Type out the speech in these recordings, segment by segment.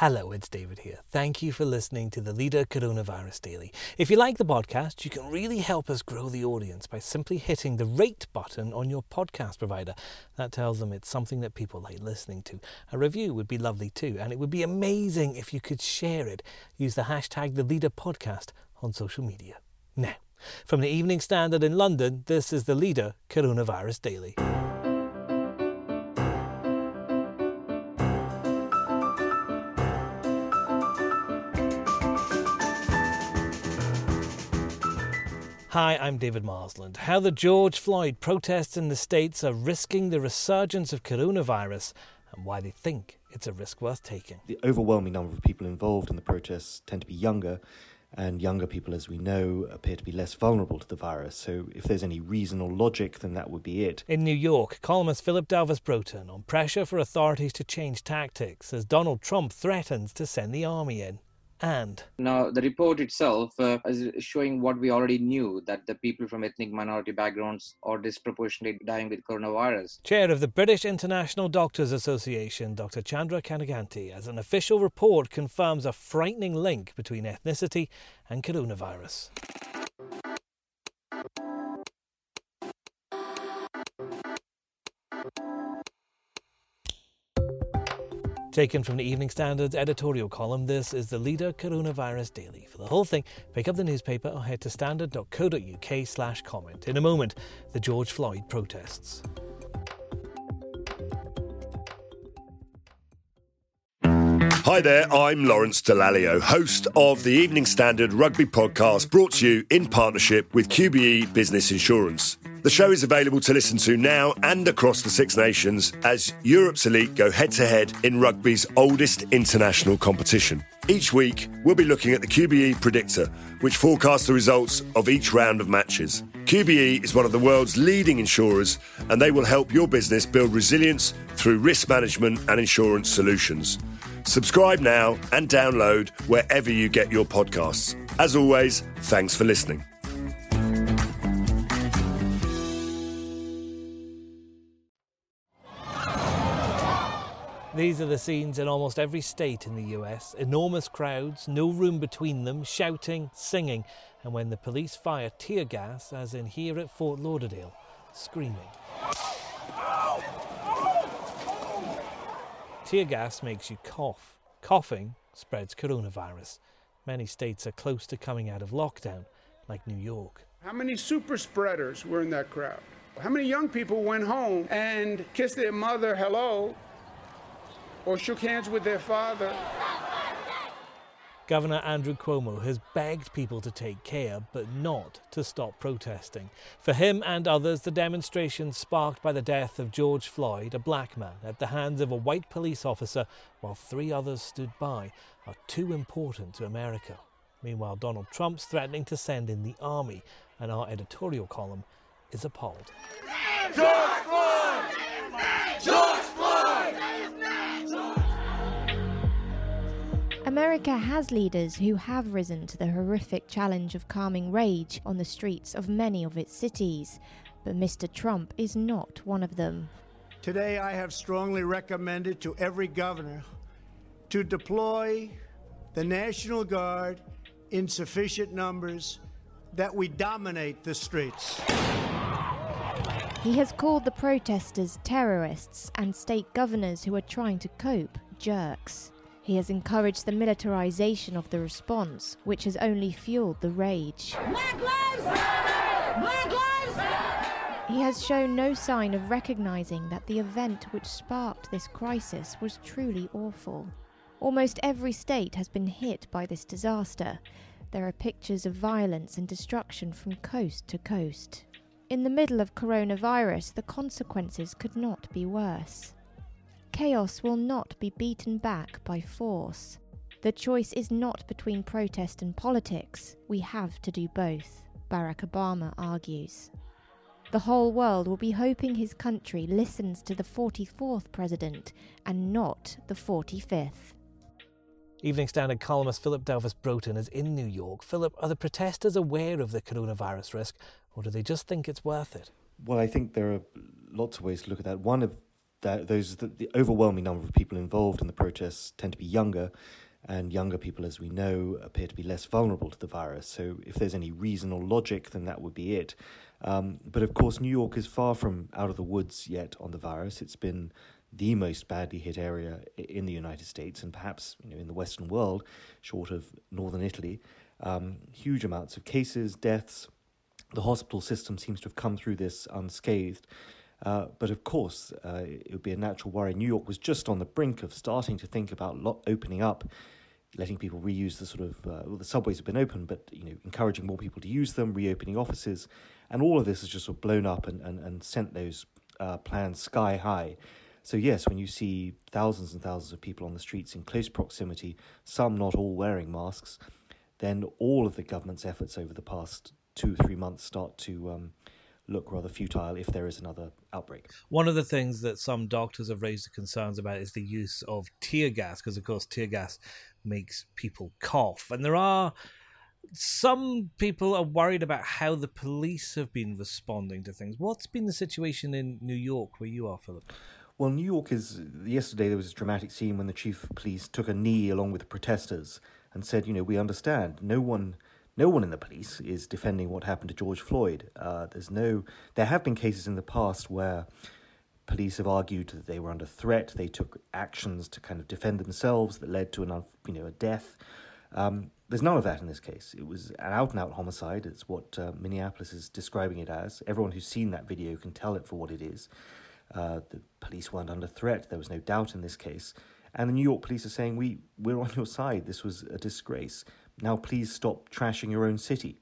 Hello, it's David here. Thank you for listening to the Leader Coronavirus Daily. If you like the podcast, you can really help us grow the audience by simply hitting the rate button on your podcast provider. That tells them it's something that people like listening to. A review would be lovely too, and it would be amazing if you could share it. Use the hashtag the Leader Podcast on social media. Now, from the Evening Standard in London, this is the Leader Coronavirus Daily. Hi, I'm David Marsland. How the George Floyd protests in the States are risking the resurgence of coronavirus and why they think it's a risk worth taking. The overwhelming number of people involved in the protests tend to be younger, and younger people, as we know, appear to be less vulnerable to the virus. So, if there's any reason or logic, then that would be it. In New York, columnist Philip Delves Broughton on pressure for authorities to change tactics as Donald Trump threatens to send the army in and now the report itself uh, is showing what we already knew that the people from ethnic minority backgrounds are disproportionately dying with coronavirus. Chair of the british international doctors association dr. Chandra Kenneganti as an official report confirms a frightening link between ethnicity and coronavirus Taken from the Evening Standard's editorial column, this is the Leader Coronavirus Daily. For the whole thing, pick up the newspaper or head to standard.co.uk slash comment. In a moment, the George Floyd protests. Hi there, I'm Lawrence Dallaglio, host of the Evening Standard Rugby Podcast, brought to you in partnership with QBE Business Insurance. The show is available to listen to now and across the Six Nations as Europe's elite go head to head in rugby's oldest international competition. Each week, we'll be looking at the QBE Predictor, which forecasts the results of each round of matches. QBE is one of the world's leading insurers, and they will help your business build resilience through risk management and insurance solutions. Subscribe now and download wherever you get your podcasts. As always, thanks for listening. These are the scenes in almost every state in the US. Enormous crowds, no room between them, shouting, singing, and when the police fire tear gas, as in here at Fort Lauderdale, screaming. Tear gas makes you cough. Coughing spreads coronavirus. Many states are close to coming out of lockdown, like New York. How many super spreaders were in that crowd? How many young people went home and kissed their mother hello or shook hands with their father. Governor Andrew Cuomo has begged people to take care, but not to stop protesting. For him and others, the demonstration sparked by the death of George Floyd, a black man, at the hands of a white police officer, while three others stood by, are too important to America. Meanwhile, Donald Trump's threatening to send in the army, and our editorial column is appalled. George Floyd! America has leaders who have risen to the horrific challenge of calming rage on the streets of many of its cities, but Mr. Trump is not one of them. Today, I have strongly recommended to every governor to deploy the National Guard in sufficient numbers that we dominate the streets. He has called the protesters terrorists and state governors who are trying to cope jerks. He has encouraged the militarization of the response, which has only fueled the rage. Black lives! Black lives! He has shown no sign of recognizing that the event which sparked this crisis was truly awful. Almost every state has been hit by this disaster. There are pictures of violence and destruction from coast to coast. In the middle of coronavirus, the consequences could not be worse. Chaos will not be beaten back by force. The choice is not between protest and politics. We have to do both, Barack Obama argues. The whole world will be hoping his country listens to the 44th president and not the 45th. Evening Standard columnist Philip Delves Broughton is in New York. Philip, are the protesters aware of the coronavirus risk, or do they just think it's worth it? Well, I think there are lots of ways to look at that. One of that those the, the overwhelming number of people involved in the protests tend to be younger, and younger people, as we know, appear to be less vulnerable to the virus. So, if there's any reason or logic, then that would be it. Um, but of course, New York is far from out of the woods yet on the virus. It's been the most badly hit area in the United States and perhaps you know, in the Western world, short of northern Italy. Um, huge amounts of cases, deaths. The hospital system seems to have come through this unscathed. Uh, but of course, uh, it would be a natural worry. New York was just on the brink of starting to think about lo- opening up, letting people reuse the sort of uh, well, the subways have been open, but you know, encouraging more people to use them, reopening offices, and all of this has just sort of blown up and and, and sent those uh, plans sky high. So yes, when you see thousands and thousands of people on the streets in close proximity, some not all wearing masks, then all of the government's efforts over the past two three months start to um, look rather futile if there is another outbreak. One of the things that some doctors have raised concerns about is the use of tear gas, because of course tear gas makes people cough, and there are some people are worried about how the police have been responding to things. What's been the situation in New York where you are, Philip? Well, New York is. Yesterday there was a dramatic scene when the chief of police took a knee along with the protesters and said, "You know, we understand. No one no one in the police is defending what happened to George Floyd. Uh, there's no. There have been cases in the past where police have argued that they were under threat. They took actions to kind of defend themselves that led to an you know a death. Um, there's none of that in this case. It was an out and out homicide. It's what uh, Minneapolis is describing it as. Everyone who's seen that video can tell it for what it is. Uh, the police weren't under threat. There was no doubt in this case. And the New York police are saying, we, we're on your side. This was a disgrace now please stop trashing your own city.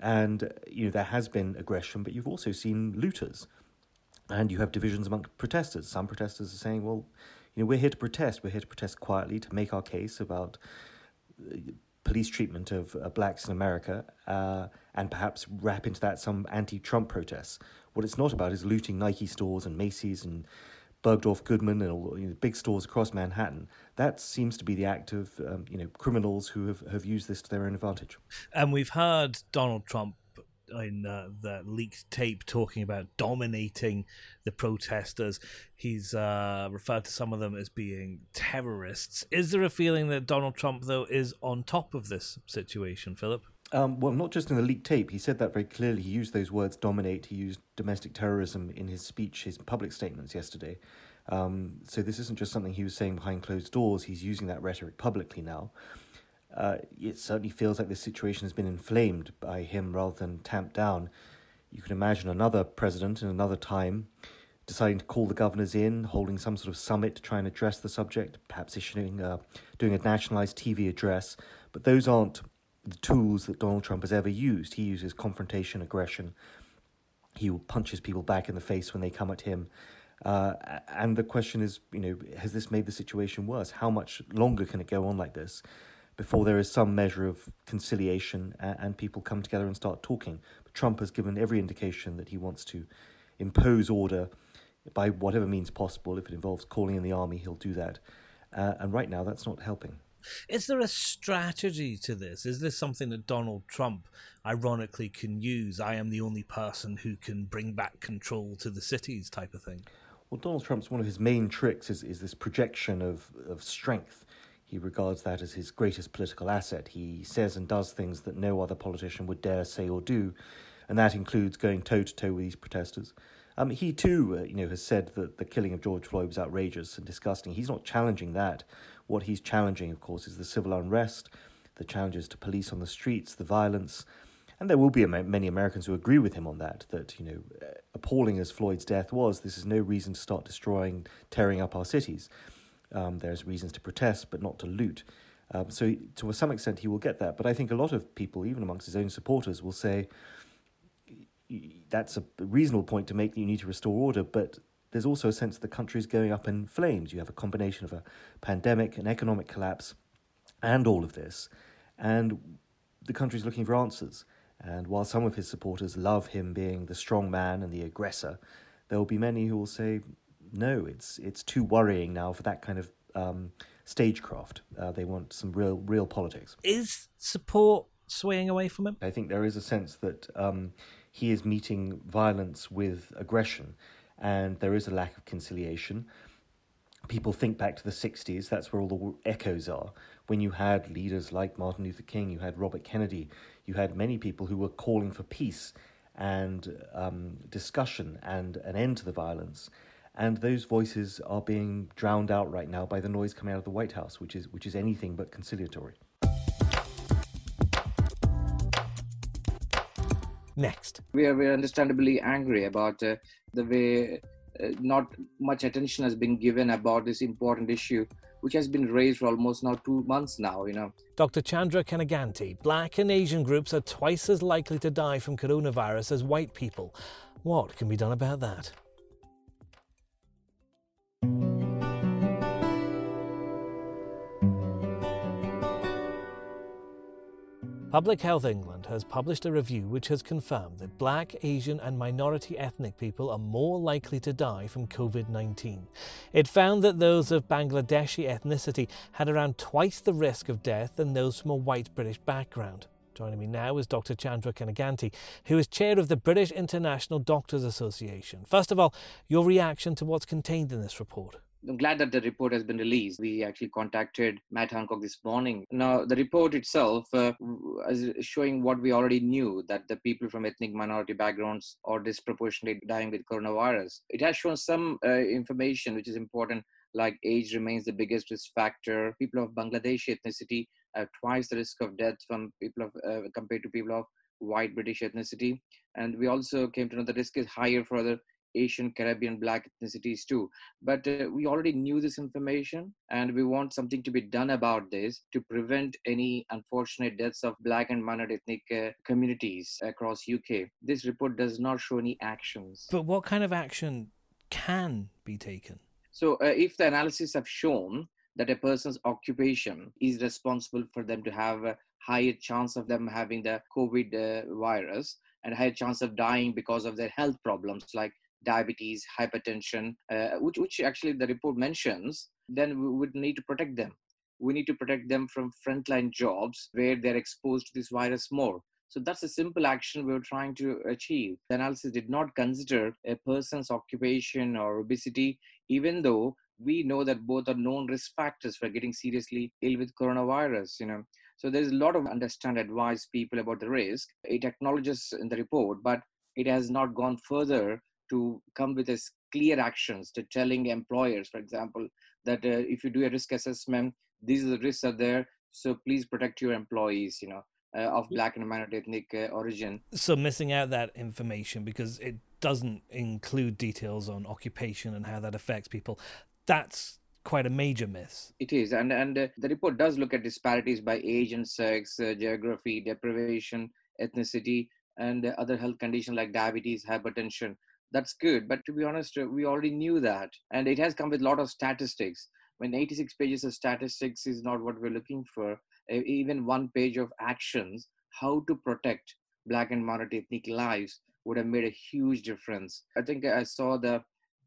And, you know, there has been aggression, but you've also seen looters. And you have divisions among protesters. Some protesters are saying, well, you know, we're here to protest. We're here to protest quietly to make our case about uh, police treatment of uh, blacks in America uh, and perhaps wrap into that some anti Trump protests. What it's not about is looting Nike stores and Macy's and Bergdorf Goodman and all you know, big stores across Manhattan. That seems to be the act of um, you know criminals who have, have used this to their own advantage. And we've heard Donald Trump in uh, the leaked tape talking about dominating the protesters. He's uh, referred to some of them as being terrorists. Is there a feeling that Donald Trump, though, is on top of this situation, Philip? Um, well, not just in the leaked tape. He said that very clearly. He used those words dominate. He used domestic terrorism in his speech, his public statements yesterday. Um, so this isn't just something he was saying behind closed doors. He's using that rhetoric publicly now. Uh, it certainly feels like this situation has been inflamed by him rather than tamped down. You can imagine another president in another time deciding to call the governors in, holding some sort of summit to try and address the subject, perhaps issuing, uh, doing a nationalized TV address. But those aren't the tools that Donald Trump has ever used. He uses confrontation, aggression. He punches people back in the face when they come at him. Uh, and the question is, you know, has this made the situation worse? How much longer can it go on like this before there is some measure of conciliation and, and people come together and start talking? But Trump has given every indication that he wants to impose order by whatever means possible. If it involves calling in the army, he'll do that. Uh, and right now, that's not helping. Is there a strategy to this? Is this something that Donald Trump ironically can use? I am the only person who can bring back control to the cities type of thing. Well, Donald Trump's one of his main tricks is, is this projection of, of strength. He regards that as his greatest political asset. He says and does things that no other politician would dare say or do, and that includes going toe to toe with these protesters. Um, he too, uh, you know, has said that the killing of George Floyd was outrageous and disgusting. He's not challenging that. What he's challenging, of course, is the civil unrest, the challenges to police on the streets, the violence. And there will be many Americans who agree with him on that, that, you know, appalling as Floyd's death was, this is no reason to start destroying, tearing up our cities. Um, there's reasons to protest, but not to loot. Um, so, to some extent, he will get that. But I think a lot of people, even amongst his own supporters, will say that's a reasonable point to make that you need to restore order, but there's also a sense that the country is going up in flames. You have a combination of a pandemic, an economic collapse, and all of this. And the country is looking for answers. And while some of his supporters love him being the strong man and the aggressor, there will be many who will say, no, it's, it's too worrying now for that kind of um, stagecraft. Uh, they want some real, real politics. Is support swaying away from him? I think there is a sense that um, he is meeting violence with aggression and there is a lack of conciliation. People think back to the 60s, that's where all the echoes are. When you had leaders like Martin Luther King, you had Robert Kennedy, you had many people who were calling for peace and um, discussion and an end to the violence. And those voices are being drowned out right now by the noise coming out of the White House, which is, which is anything but conciliatory. Next. We are, we are understandably angry about uh, the way Uh, not much attention has been given about this important issue, which has been raised for almost now two months now, you know. Dr. Chandra Kenneganti, black and Asian groups are twice as likely to die from coronavirus as white people. What can be done about that? Public Health England has published a review which has confirmed that black, Asian, and minority ethnic people are more likely to die from COVID 19. It found that those of Bangladeshi ethnicity had around twice the risk of death than those from a white British background. Joining me now is Dr. Chandra Kenneganti, who is chair of the British International Doctors Association. First of all, your reaction to what's contained in this report. I'm glad that the report has been released. We actually contacted Matt Hancock this morning. Now, the report itself uh, is showing what we already knew that the people from ethnic minority backgrounds are disproportionately dying with coronavirus. It has shown some uh, information which is important, like age remains the biggest risk factor. People of Bangladeshi ethnicity have twice the risk of death from people of uh, compared to people of white British ethnicity. And we also came to know the risk is higher for other Asian, Caribbean, Black ethnicities too. But uh, we already knew this information, and we want something to be done about this to prevent any unfortunate deaths of Black and minor ethnic uh, communities across UK. This report does not show any actions. But what kind of action can be taken? So, uh, if the analysis have shown that a person's occupation is responsible for them to have a higher chance of them having the COVID uh, virus and higher chance of dying because of their health problems like diabetes, hypertension, uh, which, which actually the report mentions, then we would need to protect them. We need to protect them from frontline jobs where they're exposed to this virus more. So that's a simple action we are trying to achieve. The analysis did not consider a person's occupation or obesity, even though we know that both are known risk factors for getting seriously ill with coronavirus. You know, so there's a lot of understand advise people about the risk. It acknowledges in the report, but it has not gone further to come with as clear actions to telling employers, for example, that uh, if you do a risk assessment, these are the risks are there. So please protect your employees, you know, uh, of black and minority ethnic uh, origin. So missing out that information because it doesn't include details on occupation and how that affects people. That's quite a major miss. It is, and and uh, the report does look at disparities by age and sex, uh, geography, deprivation, ethnicity, and other health conditions like diabetes, hypertension that's good but to be honest uh, we already knew that and it has come with a lot of statistics. When 86 pages of statistics is not what we're looking for even one page of actions how to protect black and minority ethnic lives would have made a huge difference. I think i saw the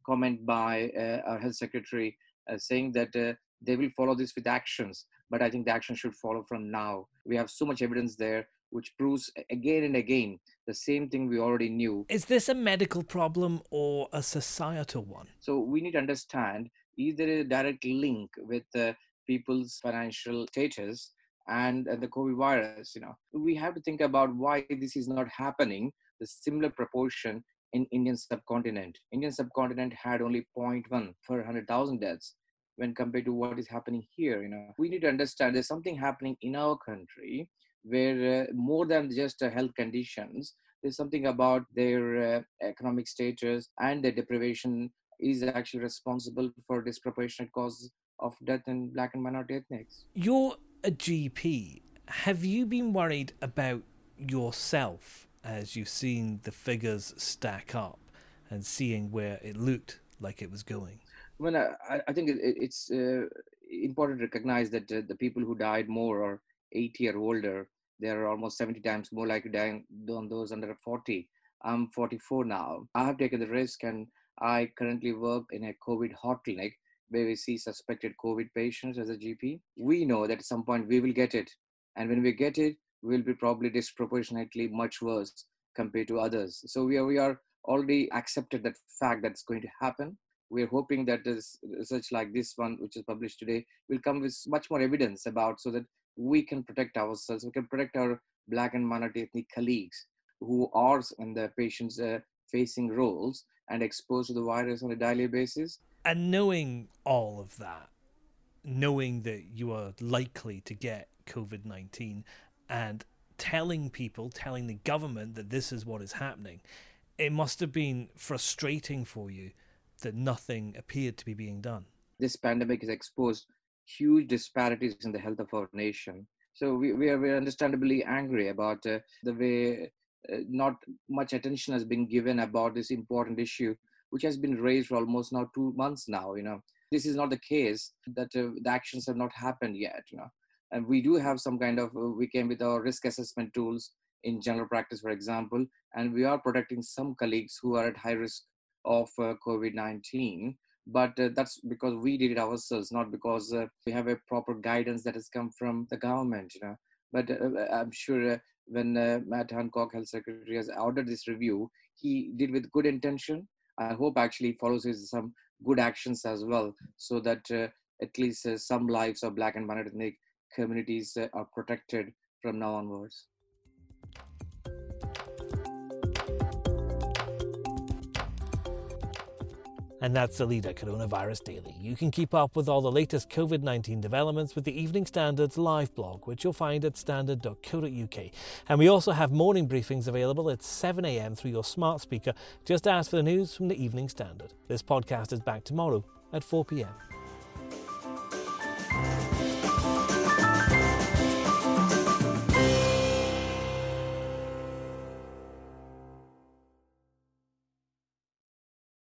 comment by uh, our health secretary uh, saying that uh, they will follow this with actions but i think the action should follow from now. We have so much evidence there which proves again and again the same thing we already knew. Is this a medical problem or a societal one? So we need to understand is there a direct link with uh, people's financial status and uh, the COVID virus? You know, we have to think about why this is not happening. The similar proportion in Indian subcontinent. Indian subcontinent had only 0.1 per 100,000 deaths when compared to what is happening here. You know, we need to understand there's something happening in our country where uh, more than just uh, health conditions, there's something about their uh, economic status and their deprivation is actually responsible for disproportionate causes of death in black and minority ethnics. You're a GP. Have you been worried about yourself as you've seen the figures stack up and seeing where it looked like it was going? Well, I, I think it, it's uh, important to recognize that uh, the people who died more are 80 or older, they are almost 70 times more likely dying than those under 40. I'm 44 now. I have taken the risk and I currently work in a COVID hot clinic where we see suspected COVID patients as a GP. We know that at some point we will get it. And when we get it, we'll be probably disproportionately much worse compared to others. So we are, we are already accepted that fact that's going to happen. We're hoping that this research like this one, which is published today, will come with much more evidence about so that we can protect ourselves, we can protect our black and minority ethnic colleagues who are in the patients uh, facing roles and exposed to the virus on a daily basis. And knowing all of that, knowing that you are likely to get COVID 19 and telling people, telling the government that this is what is happening, it must have been frustrating for you that nothing appeared to be being done. This pandemic has exposed huge disparities in the health of our nation. So we, we, are, understandably angry about uh, the way uh, not much attention has been given about this important issue, which has been raised for almost now two months now. You know, this is not the case that uh, the actions have not happened yet. You know, and we do have some kind of uh, we came with our risk assessment tools in general practice, for example, and we are protecting some colleagues who are at high risk of uh, COVID-19 but uh, that's because we did it ourselves not because uh, we have a proper guidance that has come from the government you know. But uh, uh i'm sure uh, when uh, matt hancock health secretary has ordered this review he did with good intention. I hope actually follows his some good actions as well so that at least some lives of black and minority communities are protected from now onwards And that's the leader, Coronavirus Daily. You can keep up with all the latest COVID 19 developments with the Evening Standard's live blog, which you'll find at standard.co.uk. And we also have morning briefings available at 7am through your smart speaker. Just ask for the news from the Evening Standard. This podcast is back tomorrow at 4pm.